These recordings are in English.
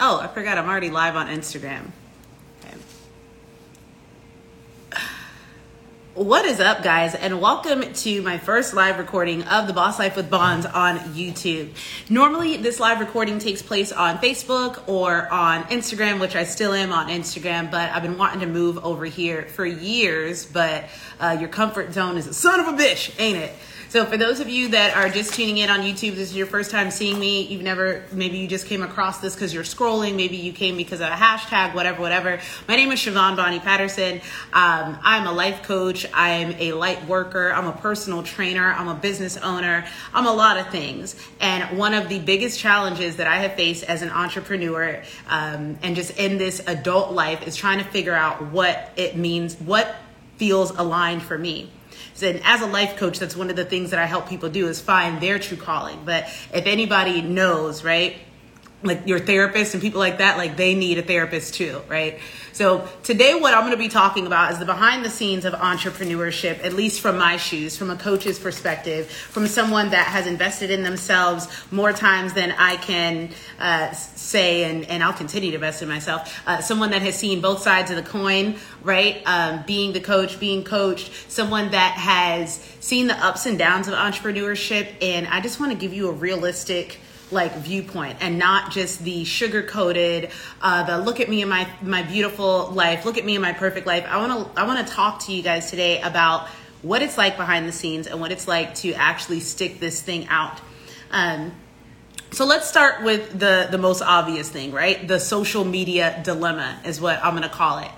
Oh, I forgot. I'm already live on Instagram. What is up, guys, and welcome to my first live recording of the Boss Life with Bons on YouTube. Normally, this live recording takes place on Facebook or on Instagram, which I still am on Instagram, but I've been wanting to move over here for years. But uh, your comfort zone is a son of a bitch, ain't it? So for those of you that are just tuning in on YouTube, this is your first time seeing me. You've never, maybe you just came across this because you're scrolling. Maybe you came because of a hashtag, whatever, whatever. My name is Siobhan Bonnie Patterson. Um, I'm a life coach. I'm a light worker. I'm a personal trainer. I'm a business owner. I'm a lot of things. And one of the biggest challenges that I have faced as an entrepreneur um, and just in this adult life is trying to figure out what it means, what feels aligned for me and as a life coach that's one of the things that i help people do is find their true calling. But if anybody knows right like your therapist and people like that like they need a therapist too right? So today what i'm going to be talking about is the behind the scenes of entrepreneurship at least from my shoes from a coach's perspective from someone that has invested in themselves more times than i can uh, say and, and i'll continue to invest in myself. Uh, someone that has seen both sides of the coin right? Um, being the coach being coached. Someone that has seen the ups and downs of entrepreneurship. And i just want to give you a realistic like viewpoint and not just the sugar coated uh, the look at me in my my beautiful life look at me in my perfect life. I want to i want to talk to you guys today about what it's like behind the scenes and what it's like to actually stick this thing out. Um, so let's start with the the most obvious thing right? The social media dilemma is what i'm going to call it.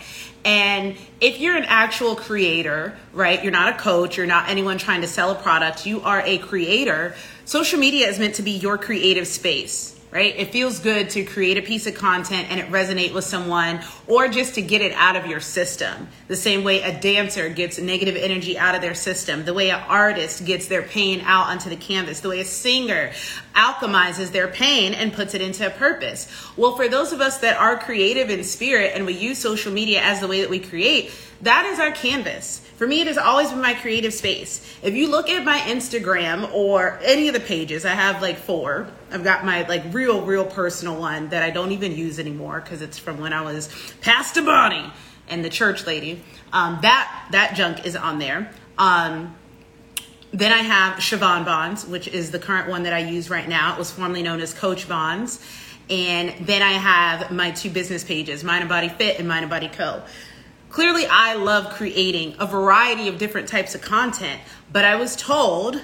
And if you're an actual creator, right, you're not a coach, you're not anyone trying to sell a product, you are a creator, social media is meant to be your creative space right? It feels good to create a piece of content and it resonate with someone or just to get it out of your system. The same way a dancer gets negative energy out of their system, the way an artist gets their pain out onto the canvas, the way a singer alchemizes their pain and puts it into a purpose. Well, for those of us that are creative in spirit and we use social media as the way that we create, that is our canvas. For me, it has always been my creative space. If you look at my Instagram or any of the pages, I have like four. I've got my like real, real personal one that I don't even use anymore because it's from when I was Pastor Bonnie and the church lady. Um, that that junk is on there. Um, then I have Siobhan Bons, which is the current one that I use right now. It was formerly known as Coach Bons. And then I have my two business pages, Mind Embody Fit and Mind Embody Co. Clearly, I love creating a variety of different types of content, but I was told,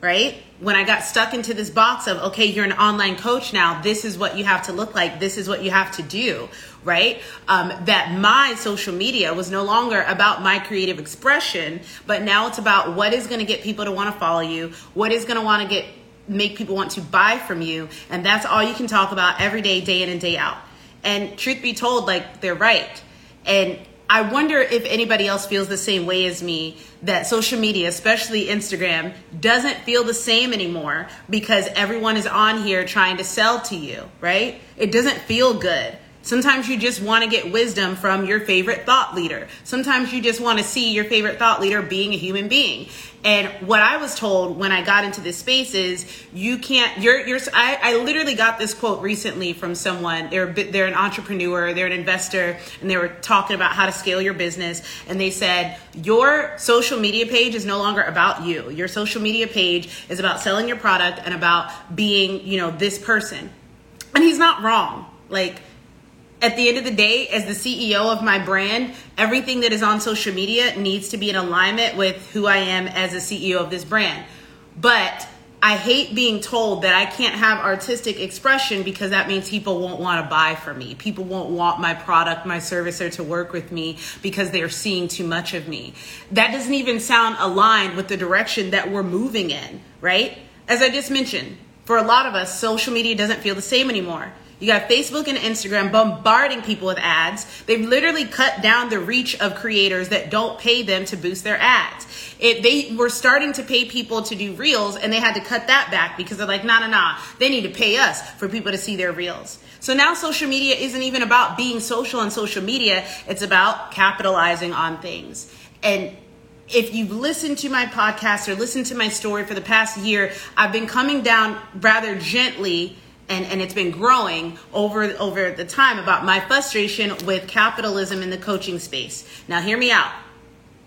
right, when I got stuck into this box of, okay, you're an online coach now, this is what you have to look like, this is what you have to do, right? Um, that my social media was no longer about my creative expression, but now it's about what is to get people to want to follow you, what is want to get make people want to buy from you, and that's all you can talk about every day, day in and day out. And truth be told, like they're right. And I wonder if anybody else feels the same way as me that social media, especially Instagram, doesn't feel the same anymore because everyone is on here trying to sell to you, right? It doesn't feel good. Sometimes you just want to get wisdom from your favorite thought leader. Sometimes you just want to see your favorite thought leader being a human being. And what I was told when I got into this space is you can't, you're, you're, I, I literally got this quote recently from someone. They're, they're an entrepreneur, they're an investor, and they were talking about how to scale your business. And they said, your social media page is no longer about you. Your social media page is about selling your product and about being, you know, this person. And he's not wrong. Like, at the end of the day, as the CEO of my brand, everything that is on social media needs to be in alignment with who I am as a CEO of this brand. But I hate being told that I can't have artistic expression because that means people won't want to buy from me. People won't want my product, my service, or to work with me because they're seeing too much of me. That doesn't even sound aligned with the direction that we're moving in, right? As I just mentioned, for a lot of us, social media doesn't feel the same anymore. You got Facebook and Instagram bombarding people with ads. They've literally cut down the reach of creators that don't pay them to boost their ads. It, they were starting to pay people to do reels and they had to cut that back because they're like, nah, nah, nah, they need to pay us for people to see their reels. So now social media isn't even about being social on social media. It's about capitalizing on things. And if you've listened to my podcast or listened to my story for the past year, I've been coming down rather gently and, and it's been growing over over the time about my frustration with capitalism in the coaching space. Now hear me out.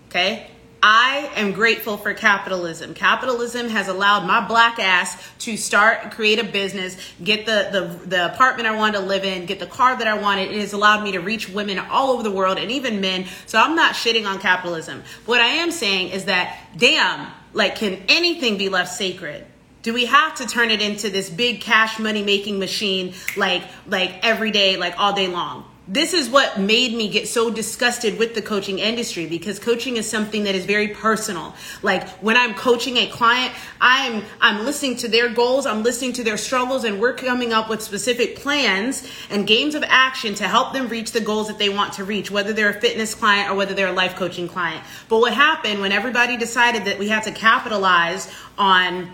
Okay? I am grateful for capitalism. Capitalism has allowed my black ass to start, create a business, get the, the, the apartment I wanted to live in, get the car that I wanted. It has allowed me to reach women all over the world and even men. So I'm not shitting on capitalism. What I am saying is that, damn, like, can anything be left sacred? Do we have to turn it into this big cash money making machine like like every day, like all day long? this is what made me get so disgusted with the coaching industry because coaching is something that is very personal like when i'm coaching a client i'm i'm listening to their goals i'm listening to their struggles and we're coming up with specific plans and games of action to help them reach the goals that they want to reach whether they're a fitness client or whether they're a life coaching client but what happened when everybody decided that we had to capitalize on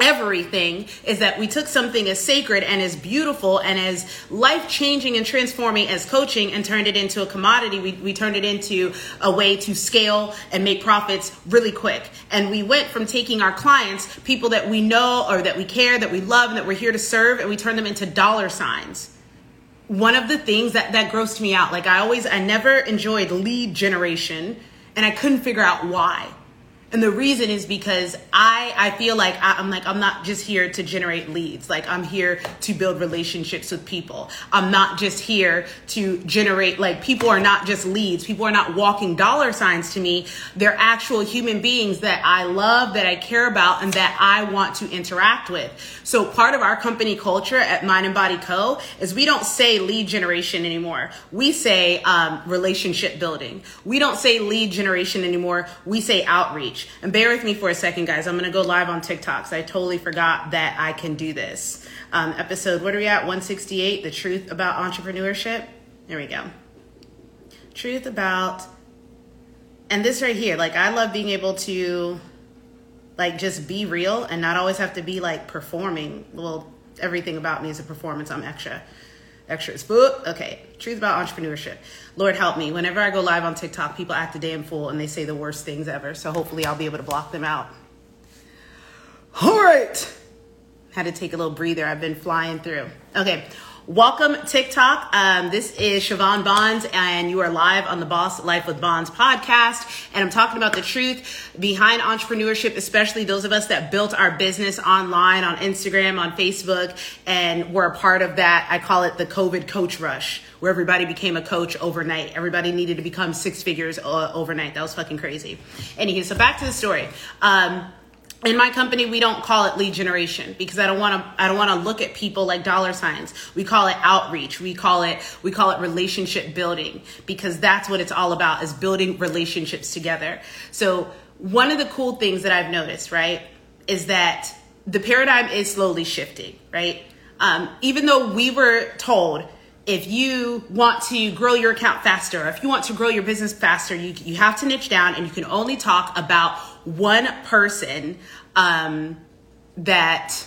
everything is that we took something as sacred and as beautiful and as life changing and transforming as coaching and turned it into a commodity. We, we turned it into a way to scale and make profits really quick. And we went from taking our clients, people that we know or that we care, that we love, and that we're here to serve, and we turned them into dollar signs. One of the things that, that grossed me out, like I always, I never enjoyed lead generation and I couldn't figure out why. And the reason is because I, I feel like I, am like, I'm not just here to generate leads. Like I'm here to build relationships with people. I'm not just here to generate, like people are not just leads. People are not walking dollar signs to me. They're actual human beings that I love, that I care about, and that I want to interact with. So part of our company culture at Mind Embody Co is we don't say lead generation anymore. We say um, relationship building. We don't say lead generation anymore. We say outreach. And bear with me for a second, guys. I'm going to go live on TikTok because I totally forgot that I can do this. Um, episode, what are we at? 168, the truth about entrepreneurship. There we go. Truth about, and this right here, like I love being able to like just be real and not always have to be like performing. Well, everything about me is a performance. I'm extra extras. But okay, truth about entrepreneurship. Lord help me. Whenever I go live on TikTok, people act a damn fool and they say the worst things ever. So hopefully I'll be able to block them out. All right. Had to take a little breather. I've been flying through. Okay. Welcome TikTok. Um, this is Siobhan Bons, and you are live on the Boss Life with Bons podcast. And I'm talking about the truth behind entrepreneurship, especially those of us that built our business online on Instagram, on Facebook, and were a part of that. I call it the COVID coach rush, where everybody became a coach overnight. Everybody needed to become six figures uh, overnight. That was fucking crazy. Anywho, so back to the story. Um, in my company we don't call it lead generation because i don't want to i don't want to look at people like dollar signs. We call it outreach. We call it we call it relationship building because that's what it's all about is building relationships together. So one of the cool things that i've noticed right is that the paradigm is slowly shifting right? Um, even though we were told if you want to grow your account faster, if you want to grow your business faster, you, you have to niche down and you can only talk about one person um, that,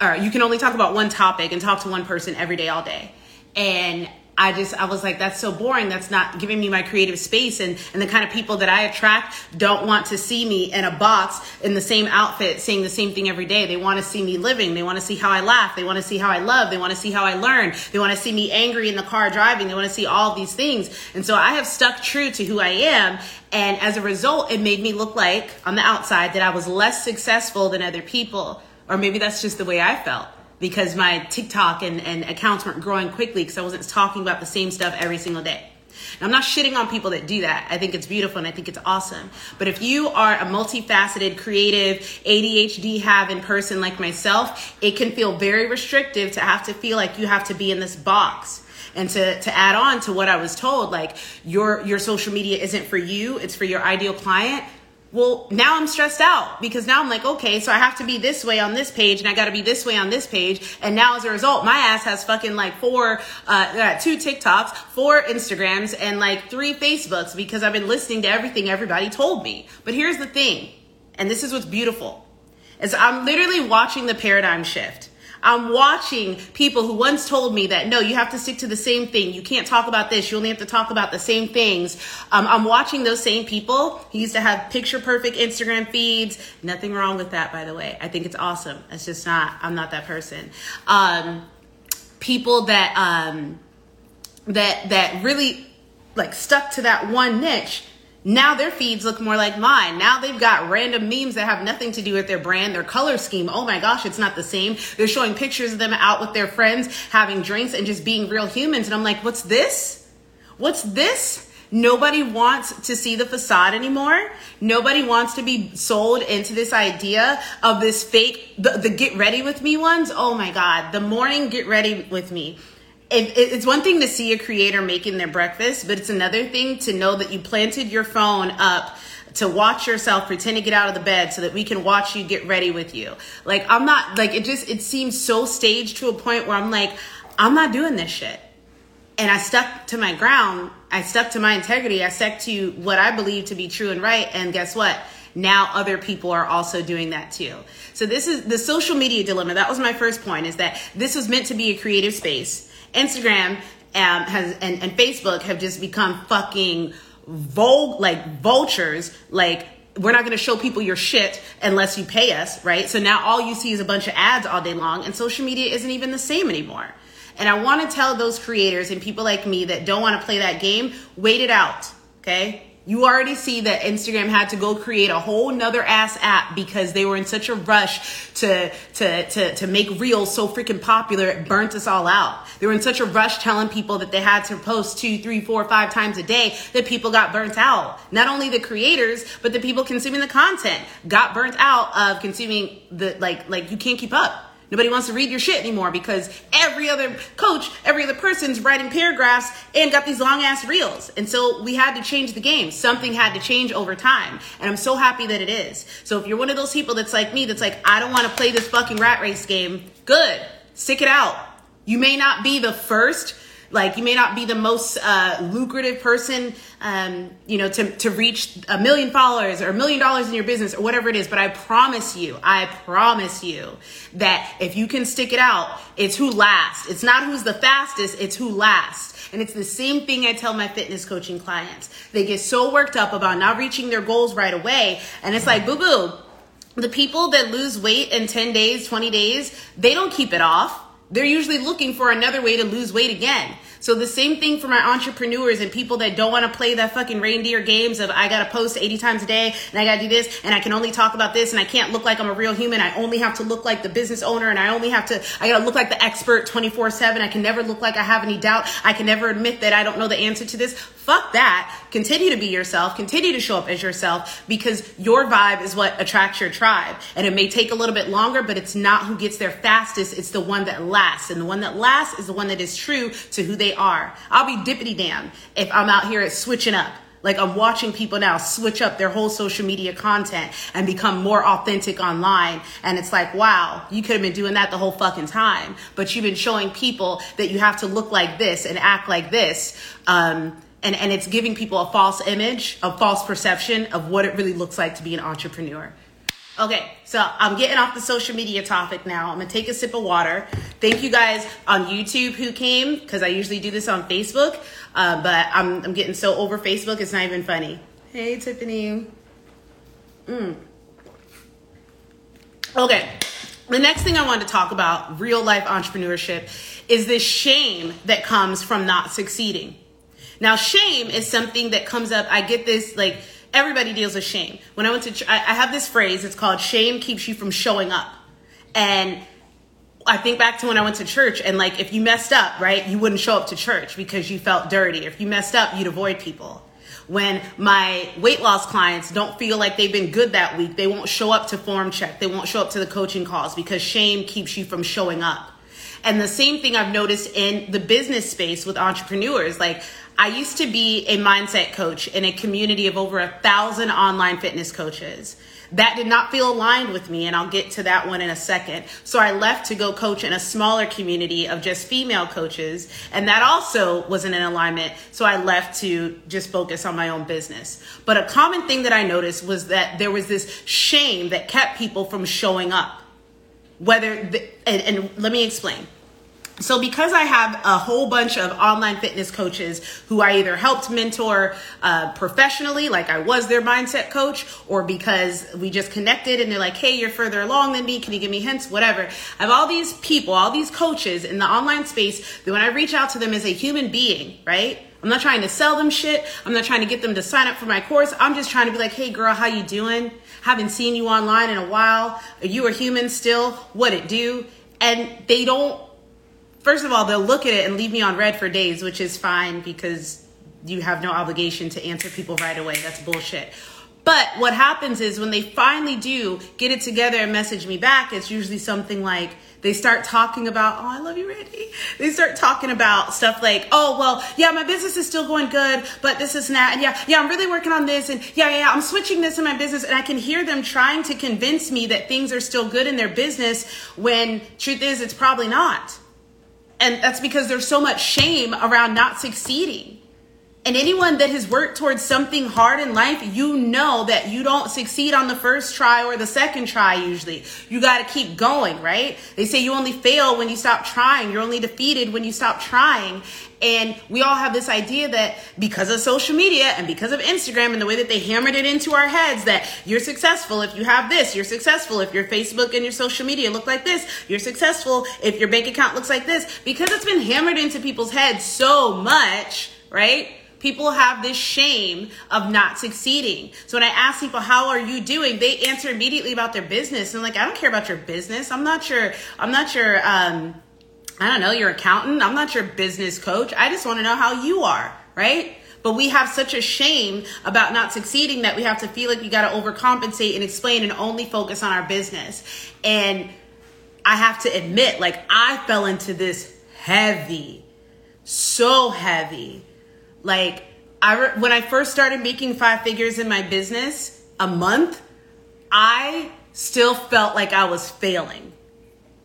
or you can only talk about one topic and talk to one person every day, all day. And I just I was like that's so boring. That's not giving me my creative space. And and the kind of people that I attract don't want to see me in a box in the same outfit saying the same thing every day. They want to see me living. They want to see how I laugh. They want to see how I love. They want to see how I learn. They want to see me angry in the car driving. They want to see all these things. And so I have stuck true to who I am. And as a result it made me look like on the outside that I was less successful than other people. Or maybe that's just the way I felt because my TikTok and, and accounts weren't growing quickly because I wasn't talking about the same stuff every single day. And I'm not shitting on people that do that. I think it's beautiful and I think it's awesome. But if you are a multifaceted, creative, ADHD having person like myself, it can feel very restrictive to have to feel like you have to be in this box. And to, to add on to what I was told, like your your social media isn't for you, it's for your ideal client well, now I'm stressed out because now I'm like, okay, so I have to be this way on this page and I got to be this way on this page. And now as a result, my ass has fucking like four, uh, two TikToks, four Instagrams and like three Facebooks because I've been listening to everything everybody told me. But here's the thing. And this is what's beautiful is I'm literally watching the paradigm shift. I'm watching people who once told me that no, you have to stick to the same thing. You can't talk about this. You only have to talk about the same things. Um, I'm watching those same people who used to have picture perfect Instagram feeds. Nothing wrong with that, by the way. I think it's awesome. It's just not, I'm not that person. Um, people that, um, that, that really like stuck to that one niche now their feeds look more like mine. Now they've got random memes that have nothing to do with their brand, their color scheme. Oh my gosh, it's not the same. They're showing pictures of them out with their friends, having drinks and just being real humans. And I'm like, what's this? What's this? Nobody wants to see the facade anymore. Nobody wants to be sold into this idea of this fake, the, the get ready with me ones. Oh my God. The morning get ready with me it, it's one thing to see a creator making their breakfast, but it's another thing to know that you planted your phone up to watch yourself pretend to get out of the bed so that we can watch you get ready with you. Like I'm not like it just it seems so staged to a point where I'm like I'm not doing this shit. And I stuck to my ground. I stuck to my integrity. I stuck to what I believe to be true and right. And guess what? Now other people are also doing that too. So this is the social media dilemma. That was my first point is that this was meant to be a creative space Instagram um, has and, and Facebook have just become fucking vul like vultures. Like we're not going to show people your shit unless you pay us, right? So now all you see is a bunch of ads all day long, and social media isn't even the same anymore. And I want to tell those creators and people like me that don't want to play that game, wait it out, okay? You already see that Instagram had to go create a whole nother ass app because they were in such a rush to, to, to, to make reels so freaking popular, it burnt us all out. They were in such a rush telling people that they had to post two, three, four, five times a day that people got burnt out. Not only the creators, but the people consuming the content got burnt out of consuming the, like, like you can't keep up. Nobody wants to read your shit anymore because every other coach, every other person's writing paragraphs and got these long ass reels. And so we had to change the game. Something had to change over time. And I'm so happy that it is. So if you're one of those people that's like me, that's like, I don't want to play this fucking rat race game, good. Stick it out. You may not be the first like you may not be the most uh, lucrative person, um, you know, to, to reach a million followers or a million dollars in your business or whatever it is. But I promise you, I promise you that if you can stick it out, it's who lasts. It's not who's the fastest, it's who lasts. And it's the same thing I tell my fitness coaching clients. They get so worked up about not reaching their goals right away. And it's like, boo boo. The people that lose weight in 10 days, 20 days, they don't keep it off they're usually looking for another way to lose weight again. So the same thing for my entrepreneurs and people that don't want to play that fucking reindeer games of I gotta post 80 times a day and I gotta do this and I can only talk about this and I can't look like I'm a real human. I only have to look like the business owner and I only have to, I gotta look like the expert 24 7. I can never look like I have any doubt. I can never admit that I don't know the answer to this. Fuck that. Continue to be yourself. Continue to show up as yourself because your vibe is what attracts your tribe. And it may take a little bit longer, but it's not who gets there fastest. It's the one that lasts. And the one that lasts is the one that is true to who they are. I'll be dippity damn if I'm out here at switching up. Like I'm watching people now switch up their whole social media content and become more authentic online. And it's like, wow, you could have been doing that the whole fucking time, but you've been showing people that you have to look like this and act like this. Um, and, and it's giving people a false image, a false perception of what it really looks like to be an entrepreneur. Okay, so I'm getting off the social media topic now. I'm gonna take a sip of water. Thank you guys on YouTube who came, because I usually do this on Facebook, uh, but I'm, I'm getting so over Facebook, it's not even funny. Hey, Tiffany. Mm. Okay, the next thing I want to talk about, real life entrepreneurship, is this shame that comes from not succeeding. Now, shame is something that comes up. I get this like everybody deals with shame. When I went to, I have this phrase. It's called "shame keeps you from showing up," and I think back to when I went to church and like if you messed up, right, you wouldn't show up to church because you felt dirty. If you messed up, you'd avoid people. When my weight loss clients don't feel like they've been good that week, they won't show up to form check. They won't show up to the coaching calls because shame keeps you from showing up. And the same thing I've noticed in the business space with entrepreneurs. Like I used to be a mindset coach in a community of over a thousand online fitness coaches. That did not feel aligned with me, and I'll get to that one in a second. So I left to go coach in a smaller community of just female coaches, and that also wasn't in alignment. So I left to just focus on my own business. But a common thing that I noticed was that there was this shame that kept people from showing up. whether the, and, and let me explain so because i have a whole bunch of online fitness coaches who i either helped mentor uh, professionally like i was their mindset coach or because we just connected and they're like hey you're further along than me. Can you give me hints? Whatever. I have all these people all these coaches in the online space that when i reach out to them as a human being right? I'm not trying to sell them shit. I'm not trying to get them to sign up for my course. I'm just trying to be like hey girl how you doing? Haven't seen you online in a while. Are you a human still? What it do? And they don't first of all, they'll look at it and leave me on read for days, which is fine because you have no obligation to answer people right away. That's bullshit. But what happens is when they finally do get it together and message me back, it's usually something like they start talking about, oh, I love you, Randy. They start talking about stuff like, oh, well, yeah, my business is still going good, but this is not, and yeah, yeah, I'm really working on this, and yeah, yeah, yeah, I'm switching this in my business, and I can hear them trying to convince me that things are still good in their business when truth is, it's probably not. And that's because there's so much shame around not succeeding. And anyone that has worked towards something hard in life, you know that you don't succeed on the first try or the second try usually. You got to keep going, right? They say you only fail when you stop trying. You're only defeated when you stop trying. And we all have this idea that because of social media and because of Instagram and the way that they hammered it into our heads that you're successful if you have this, you're successful if your Facebook and your social media look like this, you're successful if your bank account looks like this, because it's been hammered into people's heads so much, right? People have this shame of not succeeding. So when I ask people, how are you doing? They answer immediately about their business. And like, I don't care about your business. I'm not your, I'm not your, um, I don't know, your accountant. I'm not your business coach. I just want to know how you are, right? But we have such a shame about not succeeding that we have to feel like we got to overcompensate and explain and only focus on our business. And I have to admit, like, I fell into this heavy, so heavy. Like, I re- when I first started making five figures in my business a month, I still felt like I was failing.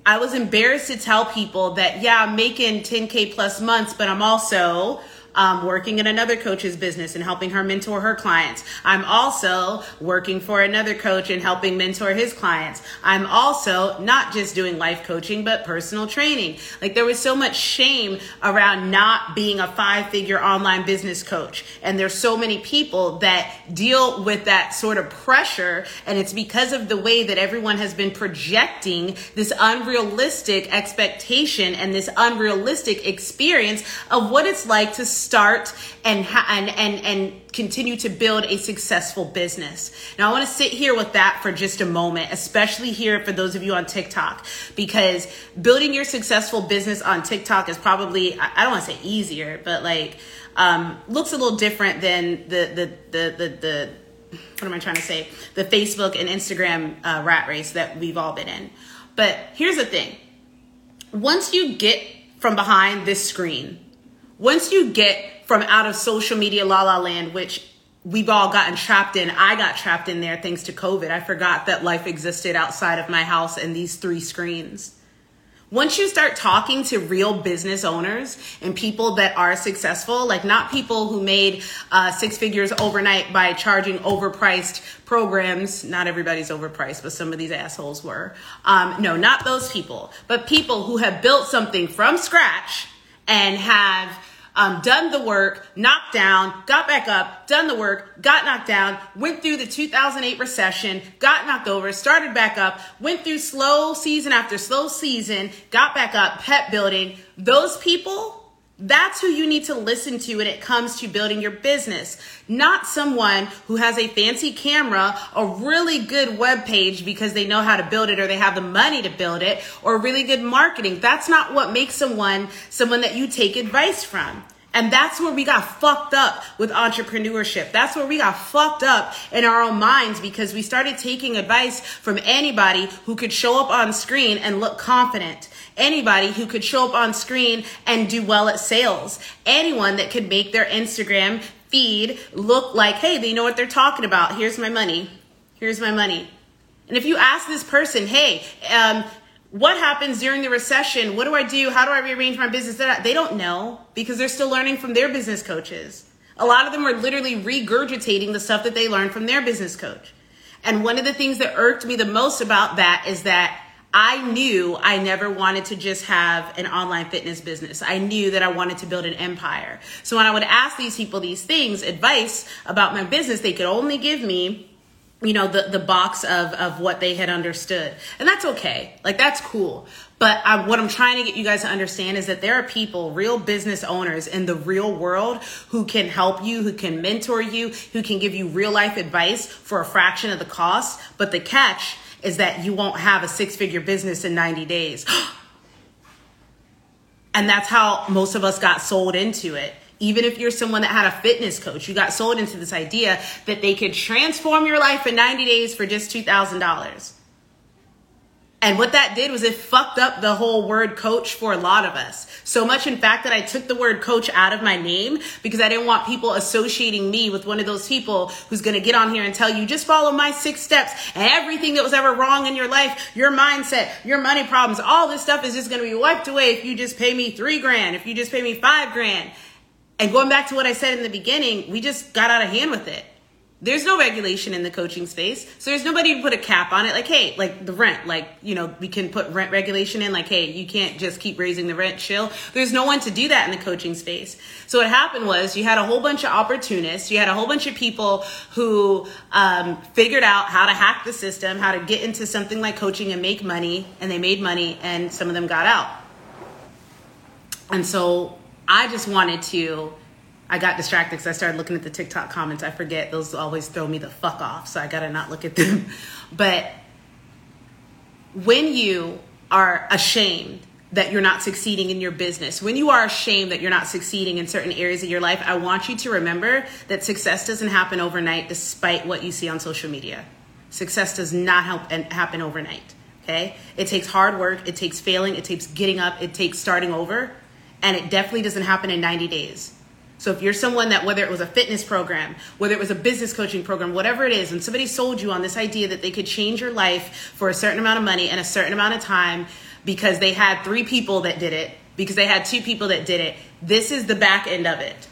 I was embarrassed to tell people that, yeah, I'm making 10K plus months, but I'm also um, working in another coach's business and helping her mentor her clients. I'm also working for another coach and helping mentor his clients. I'm also not just doing life coaching, but personal training. Like there was so much shame around not being a five figure online business coach. And there's so many people that deal with that sort of pressure. And it's because of the way that everyone has been projecting this unrealistic expectation and this unrealistic experience of what it's like to start and ha- and and and continue to build a successful business. Now I want to sit here with that for just a moment, especially here for those of you on TikTok because building your successful business on TikTok is probably I don't want to say easier, but like um, looks a little different than the the the the, the what am I trying to say? The Facebook and Instagram uh, rat race that we've all been in. But here's the thing. Once you get from behind this screen once you get from out of social media la la land, which we've all gotten trapped in, I got trapped in there thanks to COVID. I forgot that life existed outside of my house and these three screens. Once you start talking to real business owners and people that are successful, like not people who made uh, six figures overnight by charging overpriced programs, not everybody's overpriced, but some of these assholes were. Um, no, not those people, but people who have built something from scratch and have um, done the work, knocked down, got back up, done the work, got knocked down, went through the 2008 recession, got knocked over, started back up, went through slow season after slow season, got back up, pet building. Those people that's who you need to listen to when it comes to building your business. Not someone who has a fancy camera, a really good web page because they know how to build it or they have the money to build it or really good marketing. That's not what makes someone someone that you take advice from. And that's where we got fucked up with entrepreneurship. That's where we got fucked up in our own minds because we started taking advice from anybody who could show up on screen and look confident. Anybody who could show up on screen and do well at sales. Anyone that could make their Instagram feed look like, hey, they know what they're talking about. Here's my money. Here's my money. And if you ask this person, hey, um, what happens during the recession? What do I do? How do I rearrange my business? They don't know because they're still learning from their business coaches. A lot of them are literally regurgitating the stuff that they learned from their business coach. And one of the things that irked me the most about that is that I knew I never wanted to just have an online fitness business. I knew that I wanted to build an empire. So when I would ask these people these things, advice about my business, they could only give me you know the the box of of what they had understood and that's okay like that's cool but I, what i'm trying to get you guys to understand is that there are people real business owners in the real world who can help you who can mentor you who can give you real life advice for a fraction of the cost but the catch is that you won't have a six figure business in 90 days and that's how most of us got sold into it even if you're someone that had a fitness coach, you got sold into this idea that they could transform your life in 90 days for just $2,000. And what that did was it fucked up the whole word coach for a lot of us. So much, in fact, that I took the word coach out of my name because I didn't want people associating me with one of those people who's going to get on here and tell you, just follow my six steps and everything that was ever wrong in your life, your mindset, your money problems, all this stuff is just going to be wiped away if you just pay me three grand, if you just pay me five grand. And going back to what I said in the beginning, we just got out of hand with it. There's no regulation in the coaching space. So there's nobody to put a cap on it. Like, hey, like the rent, like, you know, we can put rent regulation in, like, hey, you can't just keep raising the rent chill. There's no one to do that in the coaching space. So what happened was you had a whole bunch of opportunists. You had a whole bunch of people who um, figured out how to hack the system, how to get into something like coaching and make money. And they made money and some of them got out. And so I just wanted to. I got distracted because I started looking at the TikTok comments. I forget those always throw me the fuck off, so I gotta not look at them. But when you are ashamed that you're not succeeding in your business, when you are ashamed that you're not succeeding in certain areas of your life, I want you to remember that success doesn't happen overnight despite what you see on social media. Success does not help and happen overnight. Okay? It takes hard work, it takes failing, it takes getting up, it takes starting over and it definitely doesn't happen in 90 days. So if you're someone that whether it was a fitness program, whether it was a business coaching program, whatever it is, and somebody sold you on this idea that they could change your life for a certain amount of money and a certain amount of time because they had three people that did it, because they had two people that did it, this is the back end of it.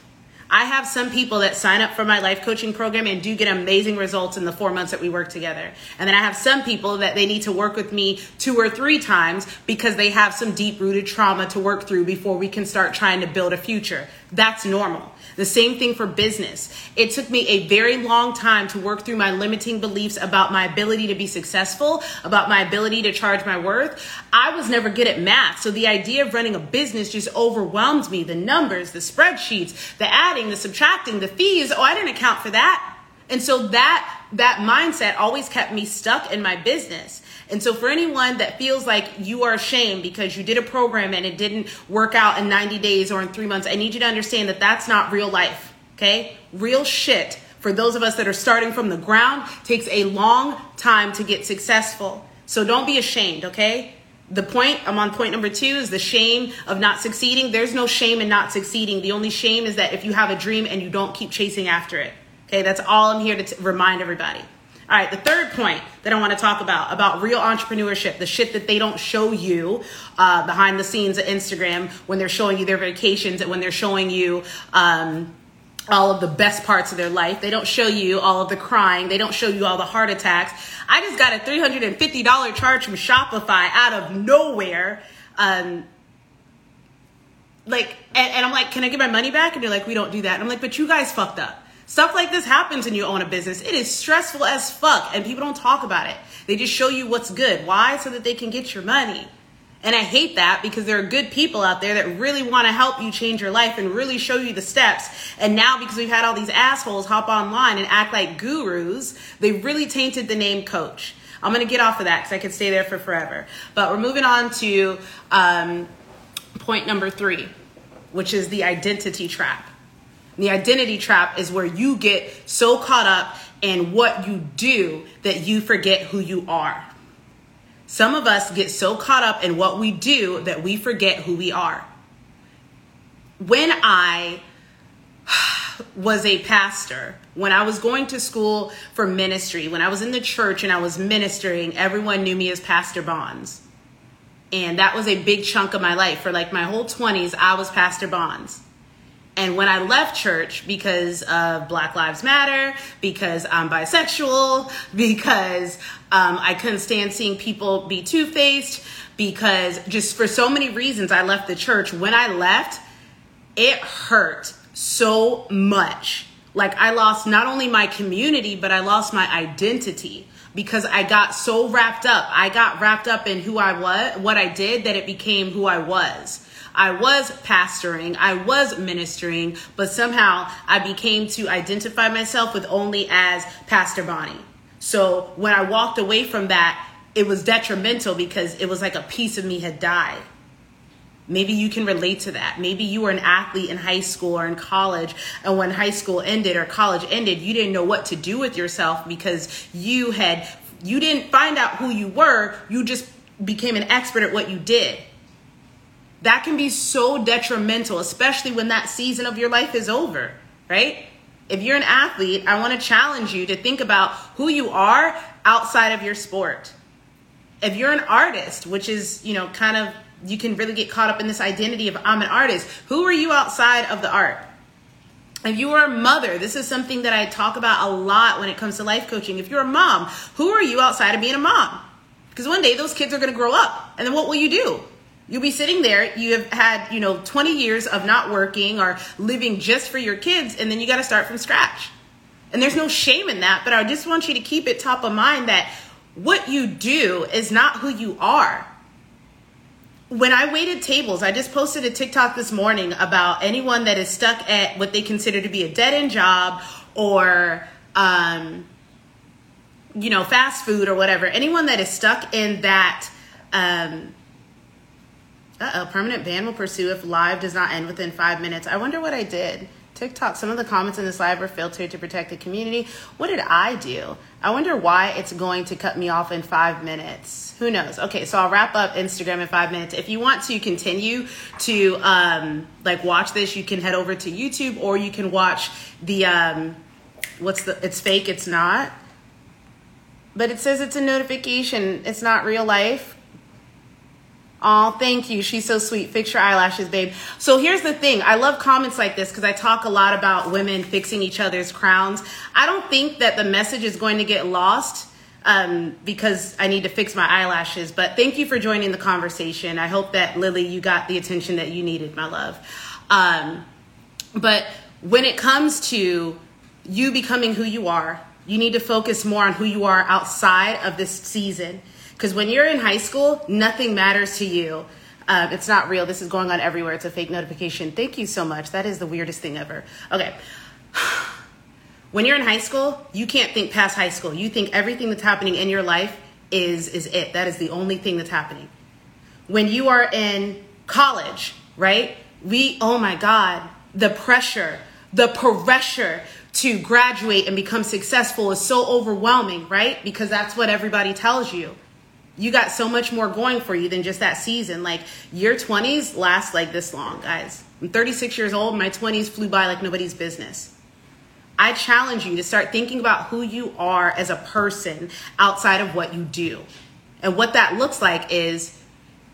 I have some people that sign up for my life coaching program and do get amazing results in the four months that we work together. And then I have some people that they need to work with me two or three times because they have some deep rooted trauma to work through before we can start trying to build a future. That's normal. The same thing for business. It took me a very long time to work through my limiting beliefs about my ability to be successful, about my ability to charge my worth. I was never good at math, so the idea of running a business just overwhelmed me. The numbers, the spreadsheets, the adding, the subtracting, the fees. Oh, I didn't account for that. And so that that mindset always kept me stuck in my business. And so, for anyone that feels like you are ashamed because you did a program and it didn't work out in 90 days or in three months, I need you to understand that that's not real life, okay? Real shit for those of us that are starting from the ground takes a long time to get successful. So, don't be ashamed, okay? The point, I'm on point number two, is the shame of not succeeding. There's no shame in not succeeding. The only shame is that if you have a dream and you don't keep chasing after it. Okay, that's all I'm here to t- remind everybody. All right, the third point that I want to talk about about real entrepreneurship, the shit that they don't show you uh, behind the scenes at Instagram when they're showing you their vacations and when they're showing you. Um, all of the best parts of their life. They don't show you all of the crying. They don't show you all the heart attacks. I just got a $350 charge from Shopify out of nowhere. Um, like, and, and I'm like, can I get my money back? And they're like, we don't do that. And I'm like, but you guys fucked up. Stuff like this happens when you own a business. It is stressful as fuck, and people don't talk about it. They just show you what's good. Why? So that they can get your money. And I hate that because there are good people out there that really want to help you change your life and really show you the steps. And now, because we've had all these assholes hop online and act like gurus, they really tainted the name coach. I'm going to get off of that because I could stay there for forever. But we're moving on to um, point number three, which is the identity trap. The identity trap is where you get so caught up in what you do that you forget who you are. Some of us get so caught up in what we do that we forget who we are. When I was a pastor, when I was going to school for ministry, when I was in the church and I was ministering, everyone knew me as Pastor Bons. And that was a big chunk of my life. For like my whole 20s, I was Pastor Bons. And when I left church because of Black Lives Matter, because I'm bisexual, because um, I couldn't stand seeing people be two faced, because just for so many reasons, I left the church. When I left, it hurt so much. Like I lost not only my community, but I lost my identity because I got so wrapped up. I got wrapped up in who I was, what I did, that it became who I was. I was pastoring, I was ministering, but somehow I became to identify myself with only as Pastor Bonnie. So when I walked away from that, it was detrimental because it was like a piece of me had died. Maybe you can relate to that. Maybe you were an athlete in high school or in college, and when high school ended or college ended, you didn't know what to do with yourself because you had you didn't find out who you were, you just became an expert at what you did. That can be so detrimental, especially when that season of your life is over, right? If you're an athlete, I want to challenge you to think about who you are outside of your sport. If you're an artist, which is, you know, kind of you can really get caught up in this identity of I'm an artist. Who are you outside of the art? If you are a mother, this is something that I talk about a lot when it comes to life coaching. If you're a mom, who are you outside of being a mom? Because one day those kids are going to grow up, and then what will you do? You'll be sitting there, you have had, you know, 20 years of not working or living just for your kids, and then you got to start from scratch. And there's no shame in that, but I just want you to keep it top of mind that what you do is not who you are when I waited tables, I just posted a TikTok this morning about anyone that is stuck at what they consider to be a dead end job or, um, you know, fast food or whatever. Anyone that is stuck in that, um, uh oh, permanent ban will pursue if live does not end within five minutes. I wonder what I did. TikTok, some of the comments in this live were filtered to protect the community. What did I do? I wonder why it's going to cut me off in five minutes. Who knows? Okay, so I'll wrap up Instagram in five minutes. If you want to continue to um, like watch this, you can head over to YouTube or you can watch the um, what's the? It's fake. It's not. But it says it's a notification. It's not real life. Oh, thank you. She's so sweet. Fix your eyelashes, babe. So here's the thing. I love comments like this because I talk a lot about women fixing each other's crowns. I don't think that the message is going to get lost um, because I need to fix my eyelashes. But thank you for joining the conversation. I hope that Lily, you got the attention that you needed, my love. Um, but when it comes to you becoming who you are, you need to focus more on who you are outside of this season because when you're in high school, nothing matters to you. Um, it's not real. This is going on everywhere. It's a fake notification. Thank you so much. That is the weirdest thing ever. Okay. When you're in high school, you can't think past high school. You think everything that's happening in your life is is it. That is the only thing that's happening. When you are in college, right? We oh my god, the pressure, the pressure to graduate and become successful is so overwhelming, right? Because that's what everybody tells you you got so much more going for you than just that season. Like your 20s last like this long, guys. I'm 36 years old. My 20s flew by like nobody's business. I challenge you to start thinking about who you are as a person outside of what you do. And what that looks like is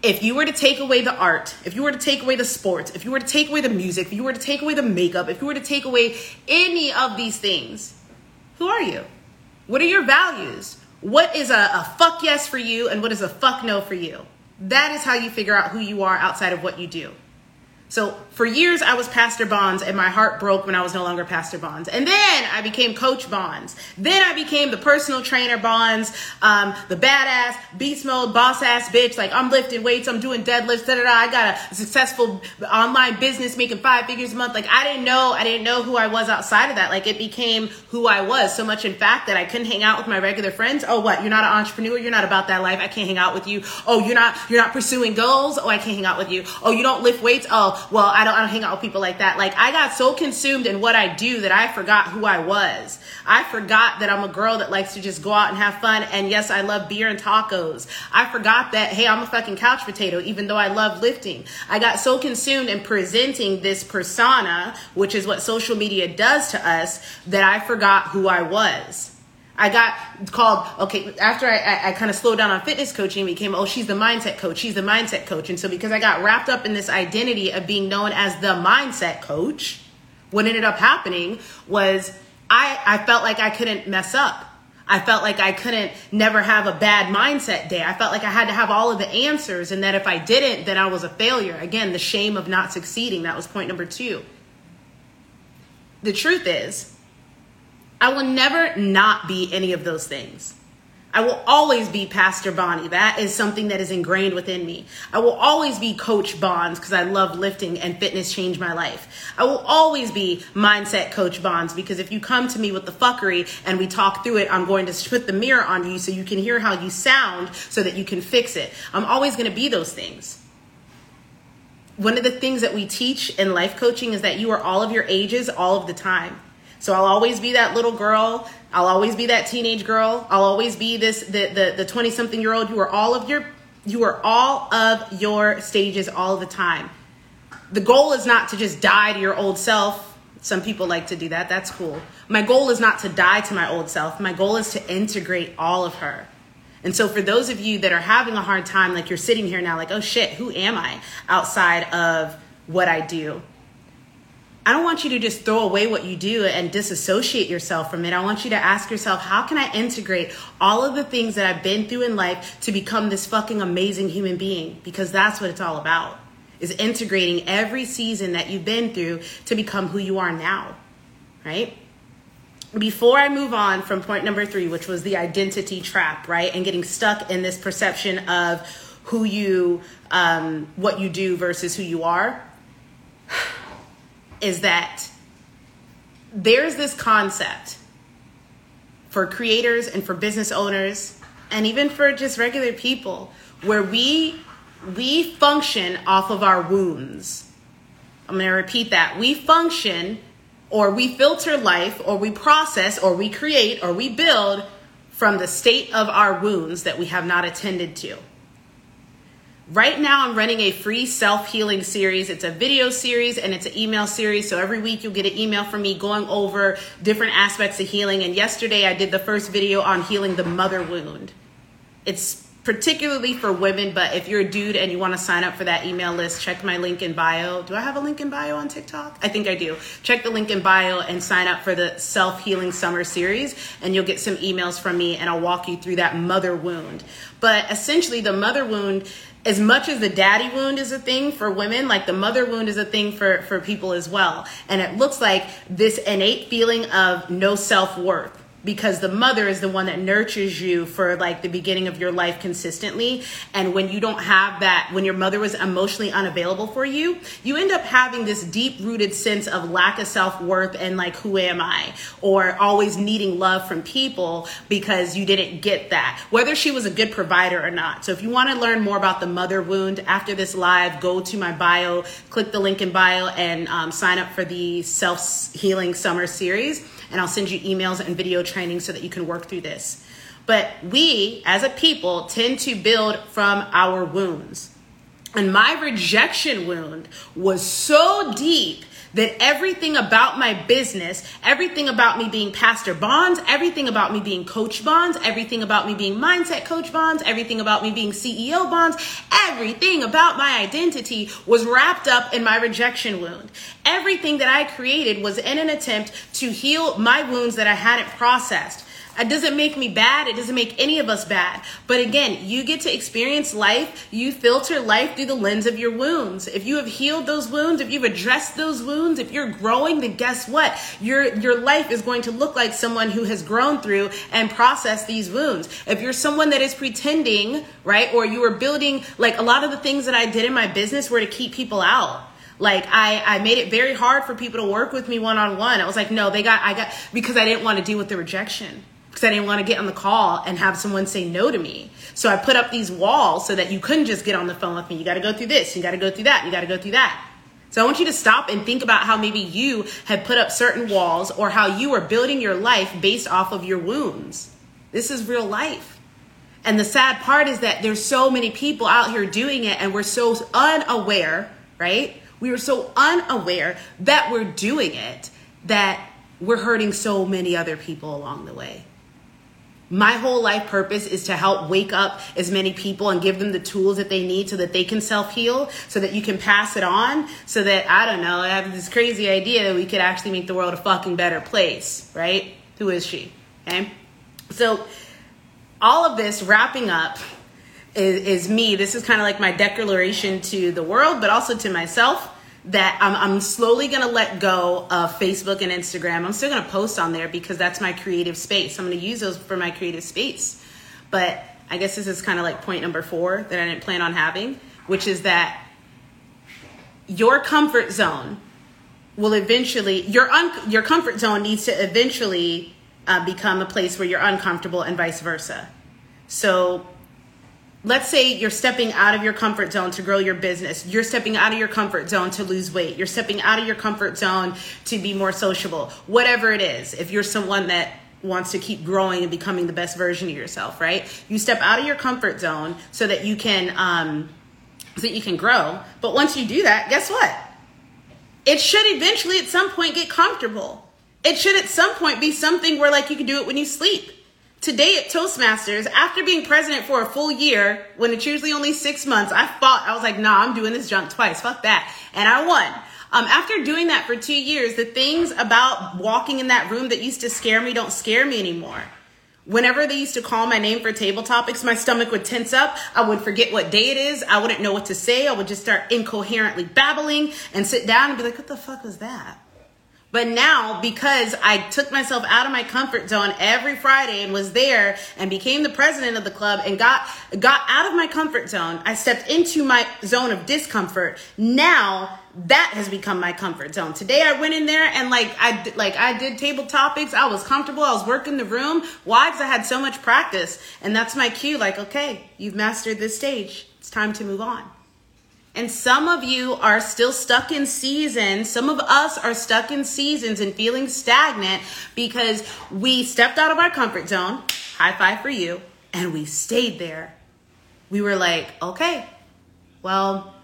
if you were to take away the art, if you were to take away the sports, if you were to take away the music, if you were to take away the makeup, if you were to take away any of these things, who are you? What are your values? What is a, a fuck yes for you and what is a fuck no for you. That is how you figure out who you are outside of what you do. So for years, I was Pastor Bons, and my heart broke when I was no longer Pastor Bons. And then I became Coach Bons. Then I became the personal trainer Bons, um, the badass, beast mode, boss ass bitch. Like I'm lifting weights, I'm doing deadlifts, da da da. I got a successful online business, making five figures a month. Like I didn't know, I didn't know who I was outside of that. Like it became who I was so much, in fact, that I couldn't hang out with my regular friends. Oh, what? You're not an entrepreneur. You're not about that life. I can't hang out with you. Oh, you're not, you're not pursuing goals. Oh, I can't hang out with you. Oh, you don't lift weights. Oh, well, I don't, I don't hang out with people like that. Like I got so consumed in what I do that I forgot who I was. I forgot that I'm a girl that likes to just go out and have fun. And yes, I love beer and tacos. I forgot that, hey, I'm a fucking couch potato, even though I love lifting. I got so consumed in presenting this persona, which is what social media does to us, that I forgot who I was. I got called, okay, after I, I, I kind of slowed down on fitness coaching, became, oh, she's the mindset coach. She's the mindset coach. And so because I got wrapped up in this identity of being known as the mindset coach, What ended up happening was I, I felt like I couldn't mess up. I felt like I couldn't never have a bad mindset day. I felt like I had to have all of the answers and that if I didn't, then I was a failure. Again, the shame of not succeeding. That was point number two. The truth is, I will never not be any of those things. I will always be Pastor Bonnie. That is something that is ingrained within me. I will always be Coach Bons because I love lifting and fitness changed my life. I will always be Mindset Coach Bons because if you come to me with the fuckery and we talk through it, I'm going to put the mirror on you so you can hear how you sound so that you can fix it. I'm always going to be those things. One of the things that we teach in life coaching is that you are all of your ages all of the time. So I'll always be that little girl. I'll always be that teenage girl. I'll always be this the the the 20 something year old. You are all of your you are all of your stages all the time. The goal is not to just die to your old self. Some people like to do that. That's cool. My goal is not to die to my old self. My goal is to integrate all of her. And so, for those of you that are having a hard time, like you're sitting here now, like, oh shit, who am I outside of what I do? I don't want you to just throw away what you do and disassociate yourself from it. I want you to ask yourself, how can I integrate all of the things that I've been through in life to become this fucking amazing human being? Because that's what it's all about. Is integrating every season that you've been through to become who you are now. Right? Before I move on from point number 3, which was the identity trap, right? And getting stuck in this perception of who you um, what you do versus who you are is that there's this concept for creators and for business owners and even for just regular people where we we function off of our wounds. I'm going to repeat that. We function or we filter life or we process or we create or we build from the state of our wounds that we have not attended to. Right now, I'm running a free self healing series. It's a video series and it's an email series. So every week, you'll get an email from me going over different aspects of healing. And yesterday, I did the first video on healing the mother wound. It's particularly for women, but if you're a dude and you want to sign up for that email list, check my link in bio. Do I have a link in bio on TikTok? I think I do. Check the link in bio and sign up for the self healing summer series, and you'll get some emails from me, and I'll walk you through that mother wound. But essentially, the mother wound as much as the daddy wound is a thing for women, like the mother wound is a thing for, for people as well. And it looks like this innate feeling of no self worth because the mother is the one that nurtures you for like the beginning of your life consistently. And when you don't have that when your mother was emotionally unavailable for you you end up having this deep rooted sense of lack of self-worth and like who am i? Or always needing love from people because you didn't get that. Whether she was a good provider or not. So if you want to learn more about the mother wound after this live go to my bio click the link in bio and um, sign up for the self-healing summer series and I'll send you emails and video training so that you can work through this. But we, as a people, tend to build from our wounds. And my rejection wound was so deep that everything about my business, everything about me being Pastor Bons, everything about me being Coach Bons, everything about me being Mindset Coach Bons, everything about me being CEO Bons, everything about my identity was wrapped up in my rejection wound. Everything that I created was in an attempt to heal my wounds that I hadn't processed. It doesn't make me bad. It doesn't make any of us bad. But again, you get to experience life. You filter life through the lens of your wounds. If you have healed those wounds, if you've addressed those wounds, if you're growing, then guess what? Your, your life is going to look like someone who has grown through and processed these wounds. If you're someone that is pretending, right? Or you are building, like a lot of the things that I did in my business were to keep people out. Like I, I made it very hard for people to work with me one on one. I was like, no, they got, I got, because I didn't want to deal with the rejection because I didn't want to get on the call and have someone say no to me. So I put up these walls so that you couldn't just get on the phone with me. You got to go through this, you got to go through that, you got to go through that. So I want you to stop and think about how maybe you have put up certain walls or how you are building your life based off of your wounds. This is real life. And the sad part is that there's so many people out here doing it and we're so unaware, right? We are so unaware that we're doing it that we're hurting so many other people along the way. My whole life purpose is to help wake up as many people and give them the tools that they need so that they can self heal, so that you can pass it on, so that, I don't know, I have this crazy idea that we could actually make the world a fucking better place, right? Who is she? Okay? So, all of this wrapping up is, is me. This is kind of like my declaration to the world, but also to myself that I'm, I'm slowly going to let go of Facebook and Instagram. I'm still going to post on there because that's my creative space. I'm going to use those for my creative space. But I guess this is kind of like point number four that I didn't plan on having, which is that your comfort zone will eventually your un, your comfort zone needs to eventually uh, become a place where you're uncomfortable and vice versa. So let's say you're stepping out of your comfort zone to grow your business. You're stepping out of your comfort zone to lose weight. You're stepping out of your comfort zone to be more sociable. Whatever it is, if you're someone that wants to keep growing and becoming the best version of yourself, right? You step out of your comfort zone so that you can um, so that you can grow. But once you do that, guess what? It should eventually at some point get comfortable. It should at some point be something where like you can do it when you sleep Today at Toastmasters, after being president for a full year, when it's usually only six months, I fought. I was like, nah, I'm doing this junk twice. Fuck that. And I won. Um, after doing that for two years, the things about walking in that room that used to scare me don't scare me anymore. Whenever they used to call my name for table topics, my stomach would tense up. I would forget what day it is. I wouldn't know what to say. I would just start incoherently babbling and sit down and be like, what the fuck was that? But now, because I took myself out of my comfort zone every Friday and was there and became the president of the club and got got out of my comfort zone, I stepped into my zone of discomfort. Now that has become my comfort zone. Today I went in there and like I like I did table topics. I was comfortable. I was working the room. Why? Because I had so much practice, and that's my cue. Like, okay, you've mastered this stage. It's time to move on. And some of you are still stuck in seasons. Some of us are stuck in seasons and feeling stagnant because we stepped out of our comfort zone. High five for you. And we stayed there. We were like, okay, well,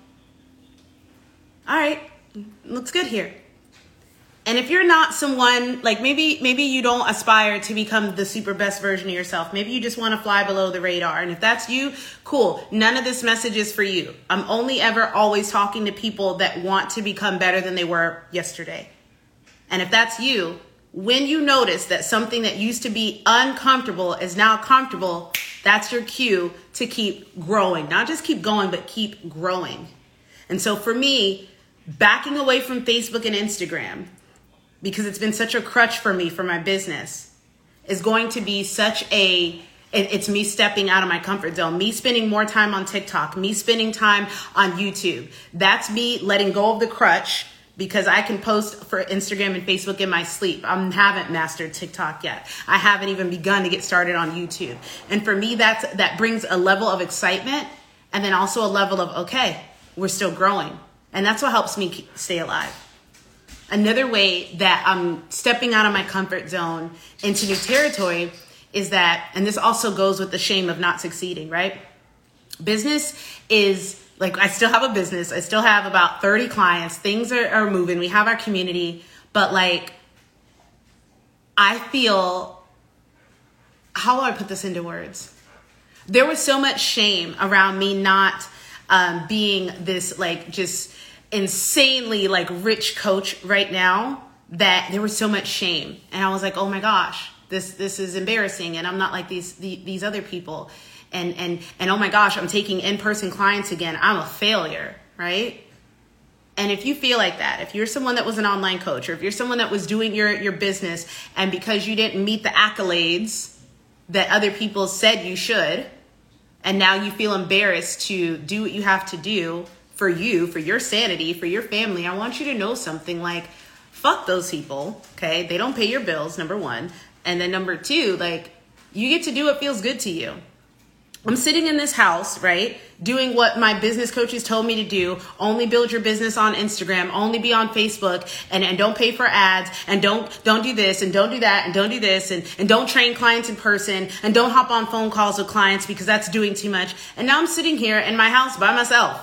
all right, looks good here. And if you're not someone like maybe maybe you don't aspire to become the super best version of yourself. Maybe you just want to fly below the radar. And if that's you, cool. None of this message is for you. I'm only ever always talking to people that want to become better than they were yesterday. And if that's you, when you notice that something that used to be uncomfortable is now comfortable, that's your cue to keep growing. Not just keep going, but keep growing. And so for me, backing away from Facebook and Instagram because it's been such a crutch for me for my business is going to be such a it's me stepping out of my comfort zone, me spending more time on TikTok, me spending time on YouTube. That's me letting go of the crutch because I can post for Instagram and Facebook in my sleep. I haven't mastered TikTok yet. I haven't even begun to get started on YouTube. And for me, that's that brings a level of excitement and then also a level of okay, we're still growing, and that's what helps me stay alive. Another way that I'm stepping out of my comfort zone into new territory is that, and this also goes with the shame of not succeeding, right? Business is like, I still have a business. I still have about 30 clients. Things are, are moving. We have our community, but like, I feel, how will I put this into words? There was so much shame around me not um, being this, like, just insanely like rich coach right now that there was so much shame. And i was like oh my gosh this this is embarrassing and i'm not like these the, these other people. And and and oh my gosh i'm taking in-person clients again. I'm a failure right? And if you feel like that if you're someone that was an online coach or if you're someone that was doing your your business and because you didn't meet the accolades that other people said you should and now you feel embarrassed to do what you have to do for you, for your sanity, for your family, I want you to know something like, fuck those people, okay? They don't pay your bills, number one. And then number two, like, you get to do what feels good to you. I'm sitting in this house, right? Doing what my business coaches told me to do. Only build your business on Instagram, only be on Facebook and, and don't pay for ads and don't don't do this and don't do that and don't do this and, and don't train clients in person and don't hop on phone calls with clients because that's doing too much. And now I'm sitting here in my house by myself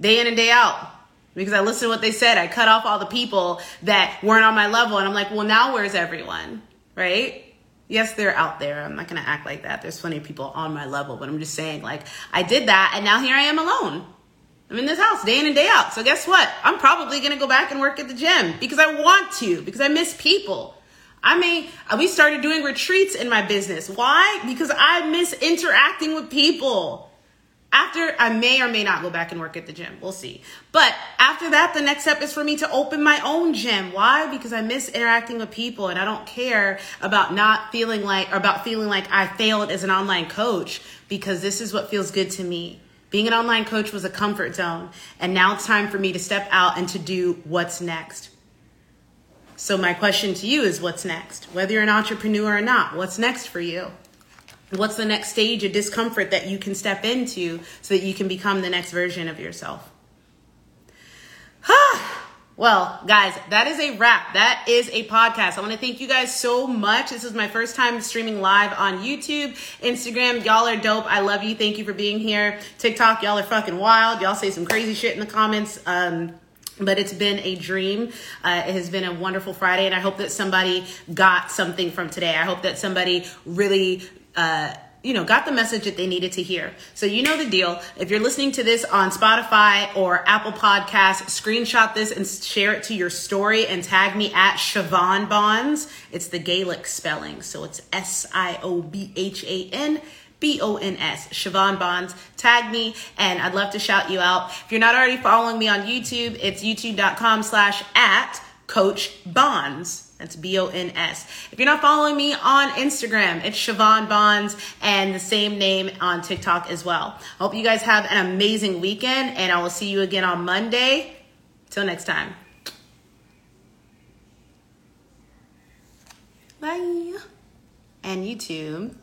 day in and day out because I listened to what they said. I cut off all the people that weren't on my level. And I'm like, well, now where's everyone? Right? Yes, they're out there. I'm not going to act like that. There's plenty of people on my level, but I'm just saying, like, I did that and now here I am alone. I'm in this house day in and day out. So guess what? I'm probably going to go back and work at the gym because I want to, because I miss people. I mean, uh, we started doing retreats in my business. Why? Because I miss interacting with people. After I may or may not go back and work at the gym. We'll see. But after that, the next step is for me to open my own gym. Why? Because I miss interacting with people and I don't care about not feeling like or about feeling like I failed as an online coach because this is what feels good to me. Being an online coach was a comfort zone, and now it's time for me to step out and to do what's next. So, my question to you is what's next? Whether you're an entrepreneur or not, what's next for you? What's the next stage of discomfort that you can step into so that you can become the next version of yourself? well, guys, that is a wrap. That is a podcast. I want to thank you guys so much. This is my first time streaming live on YouTube, Instagram. Y'all are dope. I love you. Thank you for being here. TikTok, y'all are fucking wild. Y'all say some crazy shit in the comments. Um, but it's been a dream. Uh, it has been a wonderful Friday, and I hope that somebody got something from today. I hope that somebody really uh, you know, got the message that they needed to hear. So you know the deal. If you're listening to this on Spotify or Apple Podcasts, screenshot this and share it to your story and tag me at Siobhan Bons. It's the Gaelic spelling. So it's S-I-O-B-H-A-N B-O-N-S, Siobhan Bons. Tag me and I'd love to shout you out. If you're not already following me on YouTube, it's youtube.com slash at Coach Bons. That's B O N S. If you're not following me on Instagram, it's Siobhan Bons and the same name on TikTok as well. Hope you guys have an amazing weekend and I will see you again on Monday. Till next time. Bye. And YouTube.